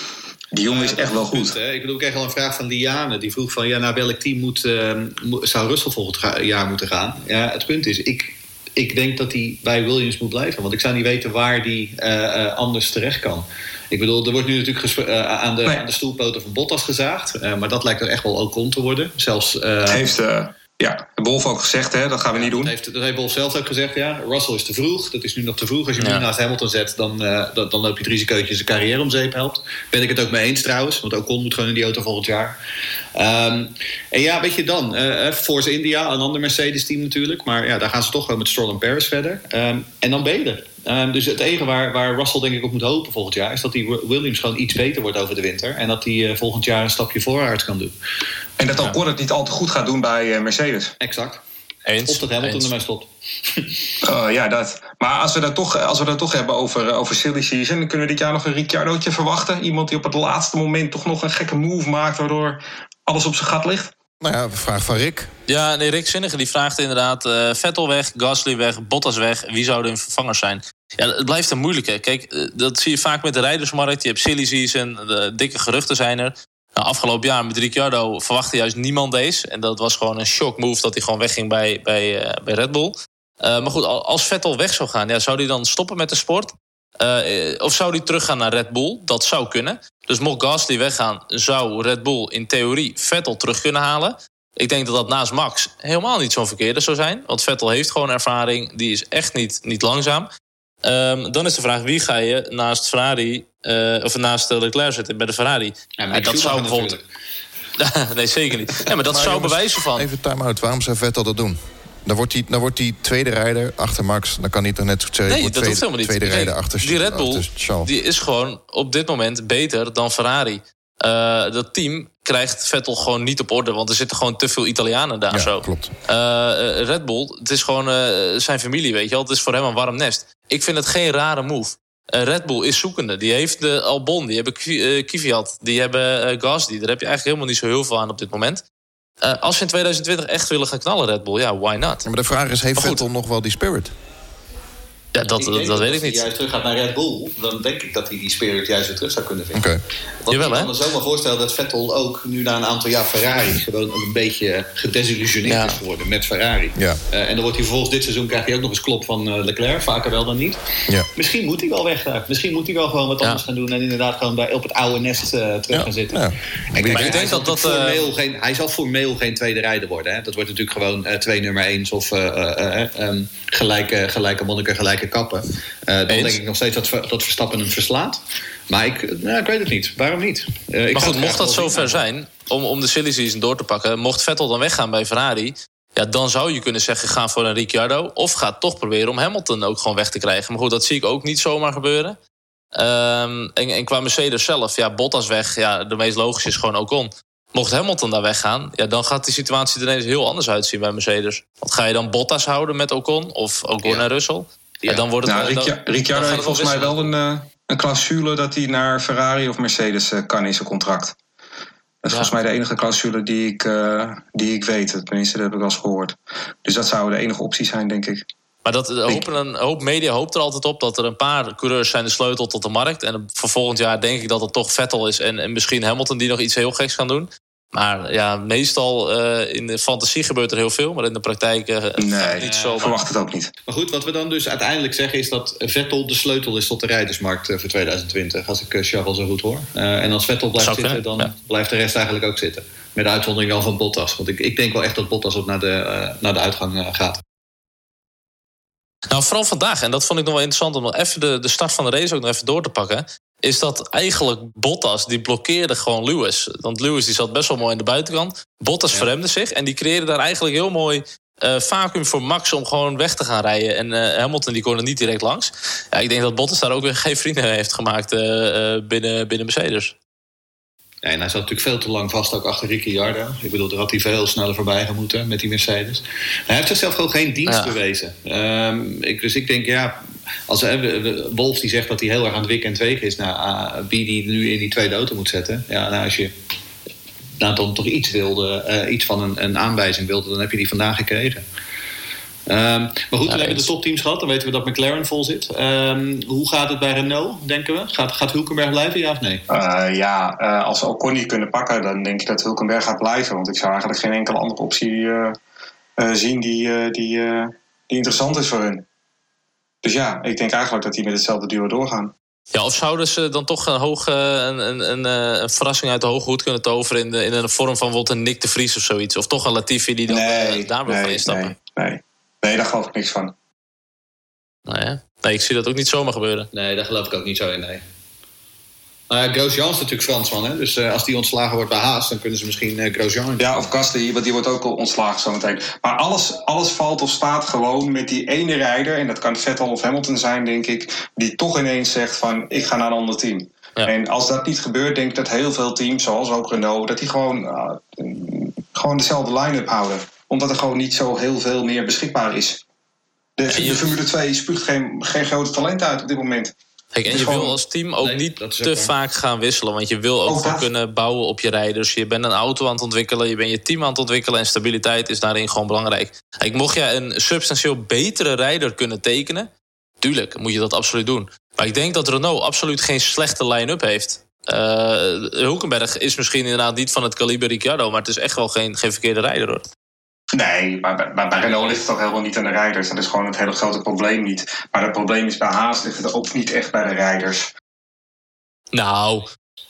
Die jongen is echt wel goed. Punt, ik bedoel, ik kreeg al een vraag van Liane. Die vroeg van, ja, naar welk team moet, uh, zou Russell volgend jaar moeten gaan? Ja, het punt is, ik, ik denk dat hij bij Williams moet blijven. Want ik zou niet weten waar die uh, anders terecht kan. Ik bedoel, er wordt nu natuurlijk uh, aan, de, nee. aan de stoelpoten van Bottas gezaagd. maar dat lijkt er echt wel ook om te worden. Zelfs... heeft... Ja, Wolf ook gezegd, hè? dat gaan we niet doen. Dat heeft, dat heeft Wolf zelf ook gezegd, ja. Russell is te vroeg. Dat is nu nog te vroeg. Als je hem ja. naast Hamilton zet, dan, uh, dan, dan, loop je het risico dat je zijn carrière om zeep helpt. Ben ik het ook mee eens trouwens. Want Ocon moet gewoon in die auto volgend jaar. Um, en ja, weet je dan. Uh, Force India, een ander Mercedes-team natuurlijk. Maar ja, daar gaan ze toch wel met Stroll en Paris verder. Um, en dan ben je er. Um, dus het enige waar, waar Russell denk ik op moet hopen volgend jaar... is dat die Williams gewoon iets beter wordt over de winter. En dat hij uh, volgend jaar een stapje voorwaarts kan doen. En dat Ocon het niet al te goed gaat doen bij uh, Mercedes. Exact. Eens. Of dat Hamilton Eens. ermee stopt. uh, ja, dat. Maar als we dat toch, als we dat toch hebben over, over silly season... dan kunnen we dit jaar nog een Ricciardootje verwachten. Iemand die op het laatste moment toch nog een gekke move maakt... waardoor alles op zijn gat ligt. Nou ja, vraag van Rick. Ja, nee, Rick Zinnige die vraagt inderdaad... Uh, Vettel weg, Gasly weg, Bottas weg. Wie zouden hun vervangers zijn? Ja, het blijft een moeilijke. Kijk, dat zie je vaak met de rijdersmarkt. Je hebt silly season, dikke geruchten zijn er. Nou, afgelopen jaar met Ricciardo verwachtte juist niemand deze. En dat was gewoon een shock move dat hij gewoon wegging bij, bij, uh, bij Red Bull. Maar goed, als Vettel weg zou gaan, ja, zou hij dan stoppen met de sport? Uh, of zou hij teruggaan naar Red Bull? Dat zou kunnen. Dus mocht Gasly weggaan, zou Red Bull in theorie Vettel terug kunnen halen. Ik denk dat dat naast Max helemaal niet zo'n verkeerde zou zijn. Want Vettel heeft gewoon ervaring. Die is echt niet, niet langzaam. Um, dan is de vraag, wie ga je naast Ferrari... Uh, of naast Leclerc zetten bij de Ferrari? Ja, maar dat zou bijvoorbeeld... nee, zeker niet. Ja, maar dat maar zou jongens, bewijzen van... Even time-out, waarom zou Vettel dat doen? Dan wordt, hij, dan wordt hij tweede rijder achter Max. Dan kan hij toch net zo zeggen... Nee, dat tweede, hoeft helemaal niet. Tweede rijder achter Die Red Bull die is gewoon op dit moment beter dan Ferrari. Uh, dat team krijgt Vettel gewoon niet op orde. Want er zitten gewoon te veel Italianen daar ja, zo. klopt. Uh, Red Bull, het is gewoon uh, zijn familie, weet je wel. Het is voor hem een warm nest. Ik vind het geen rare move. Red Bull is zoekende. Die heeft de Albon, die hebben Kvyat, die hebben Gasly. Daar heb je eigenlijk helemaal niet zo heel veel aan op dit moment. Als ze in 2020 echt willen gaan knallen, Red Bull, ja, why not? Ja, maar de vraag is, heeft Vettel nog wel die spirit? Ja, dat, dat, dat weet ik niet. Als hij juist terug gaat naar Red Bull, dan denk ik dat hij die spirit juist weer terug zou kunnen vinden. Okay. Want Jawel, ik kan me zo maar voorstellen dat Vettel ook nu na een aantal jaar Ferrari gewoon een beetje gedesillusioneerd ja. is geworden met Ferrari. Ja. Uh, en dan wordt hij vervolgens dit seizoen krijgt hij ook nog eens klop van uh, Leclerc, vaker wel dan niet. Ja. Misschien moet hij wel weg daar. Misschien moet hij wel gewoon wat anders gaan doen en inderdaad gewoon bij, op het oude nest uh, terug gaan zitten. Ja. En maar ik denk dat dat. Formeel geen, hij zal formeel geen tweede rijder worden. Hè. Dat wordt natuurlijk gewoon twee nummer eens of um, gelijke, gelijke monniken, gelijke kappen. Uh, dan denk ik nog steeds dat, dat Verstappen hem verslaat. Maar ik, nou, ik weet het niet. Waarom niet? Uh, ik maar goed, mocht dat zover zijn, om, om de silly season door te pakken... mocht Vettel dan weggaan bij Ferrari... Ja, dan zou je kunnen zeggen, ga voor een Ricciardo... of ga toch proberen om Hamilton ook gewoon weg te krijgen. Maar goed, dat zie ik ook niet zomaar gebeuren. Um, en, en qua Mercedes zelf, ja, Bottas weg... Ja, de meest logische is gewoon Ocon. Mocht Hamilton daar weggaan, ja, dan gaat die situatie er ineens heel anders uitzien bij Mercedes. Want ga je dan Bottas houden met Ocon of Ocon ja. en Russell? Ja. dan wordt het, nou, dan, Ricciardo heeft volgens mij wel een, uh, een clausule dat hij naar Ferrari of Mercedes uh, kan in zijn contract. Dat is ja. volgens mij de enige clausule die ik, uh, die ik weet. Tenminste, dat heb ik wel eens gehoord. Dus dat zou de enige optie zijn, denk ik. Maar dat, hopen een hoop media hoopt er altijd op dat er een paar coureurs zijn de sleutel tot de markt. En voor volgend jaar denk ik dat het toch Vettel is en, en misschien Hamilton die nog iets heel geks kan doen. Maar ja, meestal uh, in de fantasie gebeurt er heel veel, maar in de praktijk uh, nee, niet zo. verwacht het ook niet. Maar goed, wat we dan dus uiteindelijk zeggen is dat Vettel de sleutel is tot de rijdersmarkt voor 2020, als ik Charles zo goed hoor. Uh, en als Vettel blijft Zou zitten, kunnen, dan ja. blijft de rest eigenlijk ook zitten. Met de uitzondering dan van Bottas. Want ik, ik denk wel echt dat Bottas op naar de, naar de uitgang gaat. Nou, vooral vandaag, en dat vond ik nog wel interessant om nog even de, de start van de race ook nog even door te pakken. Is dat eigenlijk Bottas, die blokkeerde gewoon Lewis. Want Lewis die zat best wel mooi aan de buitenkant. Bottas ja. verremde zich en die creëerde daar eigenlijk heel mooi uh, vacuüm voor Max om gewoon weg te gaan rijden. En uh, Hamilton die kon er niet direct langs. Ja, ik denk dat Bottas daar ook weer geen vrienden heeft gemaakt uh, binnen, binnen Mercedes. Ja, en hij zat natuurlijk veel te lang vast ook achter Ricciardo. Ik bedoel, daar had hij veel sneller voorbij gemoeten met die Mercedes. Hij heeft zichzelf gewoon geen dienst ja. bewezen. Um, ik, dus ik denk, ja... Als, Wolf die zegt dat hij heel erg aan het wikken en tweken is... naar uh, wie die nu in die tweede auto moet zetten. Ja, nou, als je nou, dan toch iets wilde, uh, iets van een, een aanwijzing wilde... dan heb je die vandaag gekregen. Ehm, maar goed, we hebben de topteams gehad. Dan weten we dat McLaren vol zit. Ehm, hoe gaat het bij Renault, denken we? Gaat, gaat Hulkenberg blijven, ja of nee? Uh, ja, uh, als ze Ocon niet kunnen pakken, dan denk ik dat Hulkenberg gaat blijven. Want ik zou eigenlijk geen enkele andere optie uh, zien die, die, die interessant is voor hun. Dus ja, ik denk eigenlijk dat die met hetzelfde duo doorgaan. Ja, of zouden ze dan toch een, hoge, een, een, een, een verrassing uit de hoge hoed kunnen toveren... in, de, in een vorm van wat een Nick de Vries of zoiets? Of toch een Latifi die dan nee, daar wil nee, van instappen? Nee, nee. nee, daar geloof ik niks van. Nou ja. Nee, ik zie dat ook niet zomaar gebeuren. Nee, daar geloof ik ook niet zo in, nee. Nou ja, Grosjean is natuurlijk Fransman, hè? dus uh, als die ontslagen wordt bij Haas, dan kunnen ze misschien uh, Grosjean... Ja, of Gasly, want die wordt ook al ontslagen zometeen. Maar alles, alles valt of staat gewoon met die ene rijder, en dat kan Vettel of Hamilton zijn, denk ik, die toch ineens zegt van, ik ga naar een ander team. Ja. En als dat niet gebeurt, denk ik dat heel veel teams, zoals ook Renault, dat die gewoon, uh, gewoon dezelfde line-up houden. Omdat er gewoon niet zo heel veel meer beschikbaar is. De, de, de Formule 2 spuugt geen, geen grote talent uit op dit moment. Kijk, en je wil als team ook nee, niet te vaak gaan wisselen. Want je wil ook oh, kunnen bouwen op je rijders. Je bent een auto aan het ontwikkelen. Je bent je team aan het ontwikkelen. En stabiliteit is daarin gewoon belangrijk. Kijk, mocht je een substantieel betere rijder kunnen tekenen... tuurlijk moet je dat absoluut doen. Maar ik denk dat Renault absoluut geen slechte line-up heeft. Uh, Hulkenberg is misschien inderdaad niet van het kaliber Ricciardo... maar het is echt wel geen, geen verkeerde rijder, hoor. Nee, maar bij, bij Renault ligt het toch helemaal niet aan de rijders. Dat is gewoon het hele grote probleem niet. Maar het probleem is bij Haas ligt het ook niet echt bij de rijders. Nou.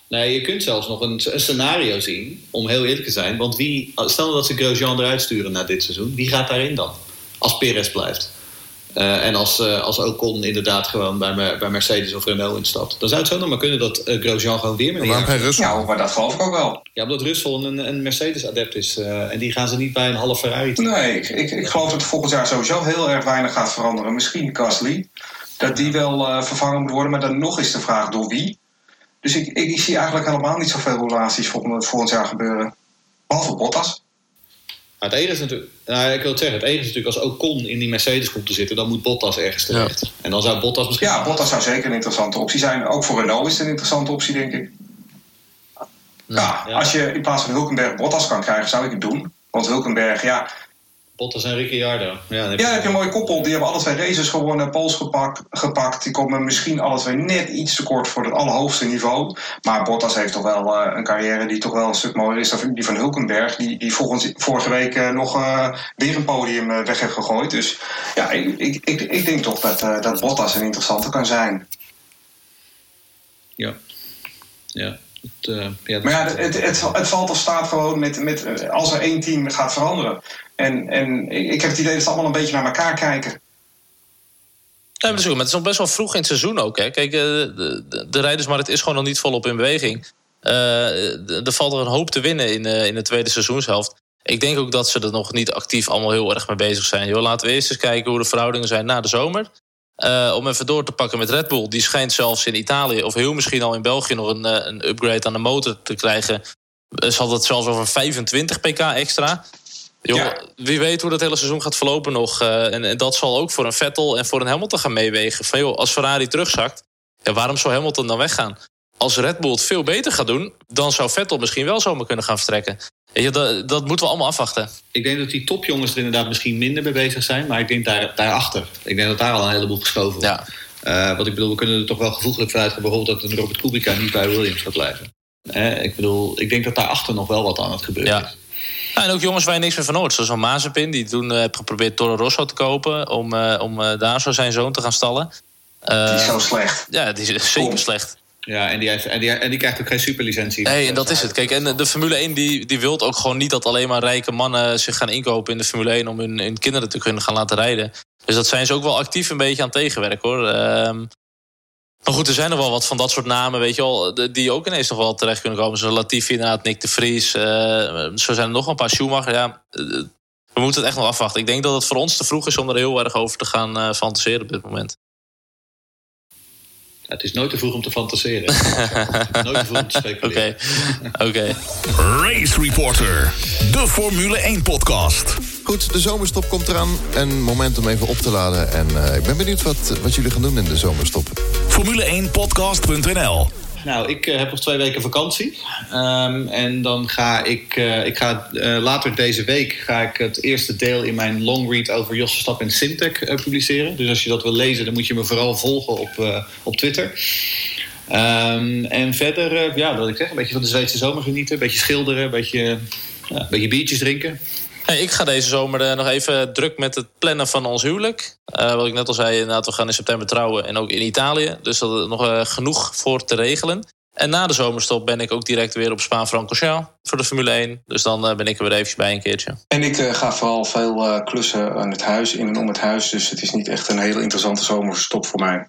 Nee, je kunt zelfs nog een, een, scenario zien, om heel eerlijk te zijn. Want wie, stel dat ze Grosjean eruit sturen na dit seizoen, wie gaat daarin dan? Als Perez blijft. Uh, en als, uh, als Ocon inderdaad gewoon bij, bij Mercedes of Renault instapt. Dan zou het zo nog maar kunnen dat uh, Grosjean gewoon weer met Waarom geen Russell? Ja, maar dat geloof ik ook wel. Ja, omdat Russell een, een Mercedes-adept is. en die gaan ze niet bij een halve Ferrari. Nee, ik, ik, ik, geloof dat volgend jaar sowieso heel erg weinig gaat veranderen. Misschien Gasly. Dat die wel vervangen moet worden. Maar dan nog is de vraag door wie. Dus ik, ik, zie eigenlijk helemaal niet zoveel relaties volgend, volgend jaar gebeuren. Behalve Bottas. Het enige is natuurlijk, nou, ik wil het zeggen, het enige is natuurlijk als Ocon in die Mercedes komt te zitten, dan moet Bottas ergens terecht. Ja. En dan zou Bottas misschien. Ja, Bottas zou zeker een interessante optie zijn. Ook voor Renault is het een interessante optie, denk ik. Ja, ja, als je in plaats van Hulkenberg Bottas kan krijgen, zou ik het doen. Want Hulkenberg, ja, Bottas en Ricciardo. Ja, heb je, ja, heb je een mooie koppel. Die hebben alle twee races gewonnen, Pols gepakt, gepakt. Die komen misschien alle twee net iets te kort voor het allerhoogste niveau. Maar Bottas heeft toch wel uh, een carrière die toch wel een stuk mooier is dan die van Hulkenberg. Die, die volgens, vorige week uh, nog uh, weer een podium weg heeft gegooid. Dus ja, ik, ik, ik, ik denk toch dat, dat Bottas een interessante kan zijn. Ja. Ja. Het, ja, maar ja, het, het, het, valt of staat gewoon met, met als er één team gaat veranderen. En, en ik heb het idee dat ze allemaal een beetje naar elkaar kijken. Ja, maar het is nog best wel vroeg in het seizoen ook. Hè. Kijk, de, de, de rijdersmarkt is gewoon nog niet volop in beweging. Uh, er valt er een hoop te winnen in, uh, in de tweede seizoenshelft. Ik denk ook dat ze er nog niet actief allemaal heel erg mee bezig zijn. Laten we eerst eens kijken hoe de verhoudingen zijn na de zomer. Om even door te pakken met Red Bull. Die schijnt zelfs in Italië of heel misschien al in België nog een, een upgrade aan de motor te krijgen. Ze hadden het zelfs over 25 pk extra. Joh, ja. Wie weet hoe dat hele seizoen gaat verlopen nog. Uh, en, en, dat zal ook voor een Vettel en voor een Hamilton gaan meewegen. Van joh, als Ferrari terugzakt, ja, waarom zou Hamilton dan weggaan? Als Red Bull het veel beter gaat doen, dan zou Vettel misschien wel zomaar kunnen gaan vertrekken. Ja, dat, dat moeten we allemaal afwachten. Ik denk dat die topjongens er inderdaad misschien minder mee bezig zijn. Maar ik denk daar, daarachter. Ik denk dat daar al een heleboel geschoven wordt. Ja. Uh, wat ik bedoel, we kunnen er toch wel gevoeglijk vanuit gaan. Bijvoorbeeld dat een Robert Kubica niet bij Williams gaat blijven. Uh, ik bedoel, ik denk dat daarachter nog wel wat aan het gebeuren ja. is. Ja, en ook jongens waar je niks meer van hoort. Zoals een Mazepin, die toen uh, heeft geprobeerd Toro Rosso te kopen... om, uh, om uh, daar zo zijn zoon te gaan stallen. die is zo slecht. Ja, die is zeker Kom. slecht. Ja, en die, heeft, en, die, en die krijgt ook geen superlicentie. Nee, en dat is het. Kijk, en de Formule 1 die, die wil ook gewoon niet... dat alleen maar rijke mannen zich gaan inkopen in de Formule 1... om hun, hun kinderen te kunnen gaan laten rijden. Dus dat zijn ze ook wel actief een beetje aan het tegenwerken, hoor. Um, maar goed, er zijn nog wel wat van dat soort namen, weet je wel, die ook ineens nog wel terecht kunnen komen. Zoals Latifi, inderdaad, Nick de Vries. Uh, zo zijn er nog een paar Schumacher. Ja, we moeten het echt nog afwachten. Ik denk dat het voor ons te vroeg is om er heel erg over te gaan uh, fantaseren op dit moment. Ja, het is nooit te vroeg om te fantaseren. nooit te vroeg om te speculeren. Oké. Okay. Race Reporter, de Formule 1-podcast. Goed, de zomerstop komt eraan. Een moment om even op te laden. En uh, ik ben benieuwd wat, wat jullie gaan doen in de zomerstop. Formule1podcast.nl Nou, ik heb nog twee weken vakantie. Ehm, en dan ga ik, ik ga, later deze week ga ik het eerste deel in mijn long read over Jos Verstappen en Simtech publiceren. Dus als je dat wil lezen, dan moet je me vooral volgen op, op Twitter. Um, en verder, ja, wat ik zeg, een beetje van de Zweedse zomer genieten. Een beetje schilderen, een beetje, ja, een beetje biertjes drinken. Hey, ik ga deze zomer uh, nog even druk met het plannen van ons huwelijk. Uh, wat ik net al zei, inderdaad, we gaan in september trouwen en ook in Italië. Dus dat is nog uh, genoeg voor te regelen. En na de zomerstop ben ik ook direct weer op Spa-Francorchamps voor de Formule 1. Dus dan ben ik er weer eventjes bij een keertje. En ik ga vooral veel klussen aan het huis, in en om het huis. Dus het is niet echt een hele interessante zomerstop voor mij.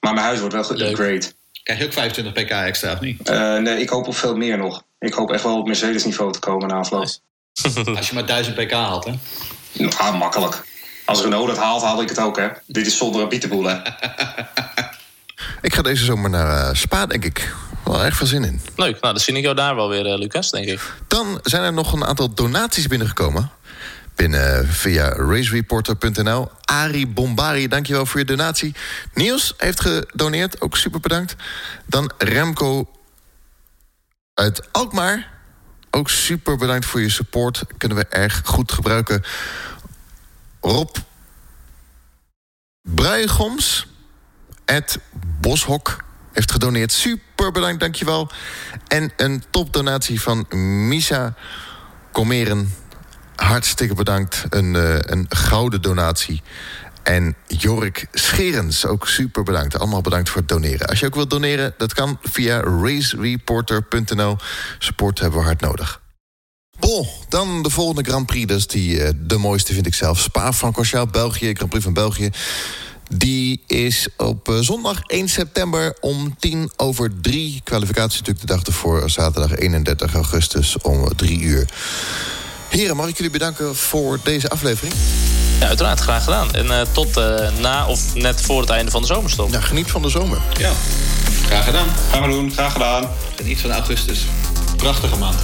Maar mijn huis wordt wel geupgrade. Krijg je ook 25 pk extra, of niet? nee, ik hoop op veel meer nog. Ik hoop echt wel op Mercedes-niveau te komen na afloop. Als je maar 1000 pk haalt, hè? Nou, makkelijk. Als Renault dat haalt, haal ik het ook, hè? Dit is zonder een bietenboel, hè? ik ga deze zomer naar uh, Spa, denk ik. Wel erg veel zin in. Leuk, nou, dan zie ik jou daar wel weer, uh, Lucas, denk ik. Dan zijn er nog een aantal donaties binnengekomen. Binnen via racereporter.nl. Ari Bombari, dankjewel voor je donatie. Niels heeft gedoneerd, ook super bedankt. Dan Remco uit Alkmaar. Ook super bedankt voor je support. Kunnen we erg goed gebruiken. Rob Bruigoms, Ed Boshok, heeft gedoneerd. Super bedankt, dankjewel. En een topdonatie van Misa Komeren. Hartstikke bedankt. Een, uh, een gouden donatie. En Jorik Scherens, ook super bedankt. Allemaal bedankt voor het doneren. Als je ook wilt doneren, dat kan via racereporter.nl. Support hebben we hard nodig. Bon, dan de volgende Grand Prix. Dat is die, uh, de mooiste, vind ik zelf. Spa-Francorchamps, België, Grand Prix van België. Die is op uh, zondag 1 september om tien over drie. Kwalificatie natuurlijk de dag ervoor, zaterdag 31 augustus om drie uur. Heren, mag ik jullie bedanken voor deze aflevering? Ja, uiteraard, graag gedaan. En uh, tot uh, na of net voor het einde van de zomerstop. Ja, geniet van de zomer. Ja, graag gedaan. Gaan we doen, graag gedaan. Geniet van augustus. Prachtige maand.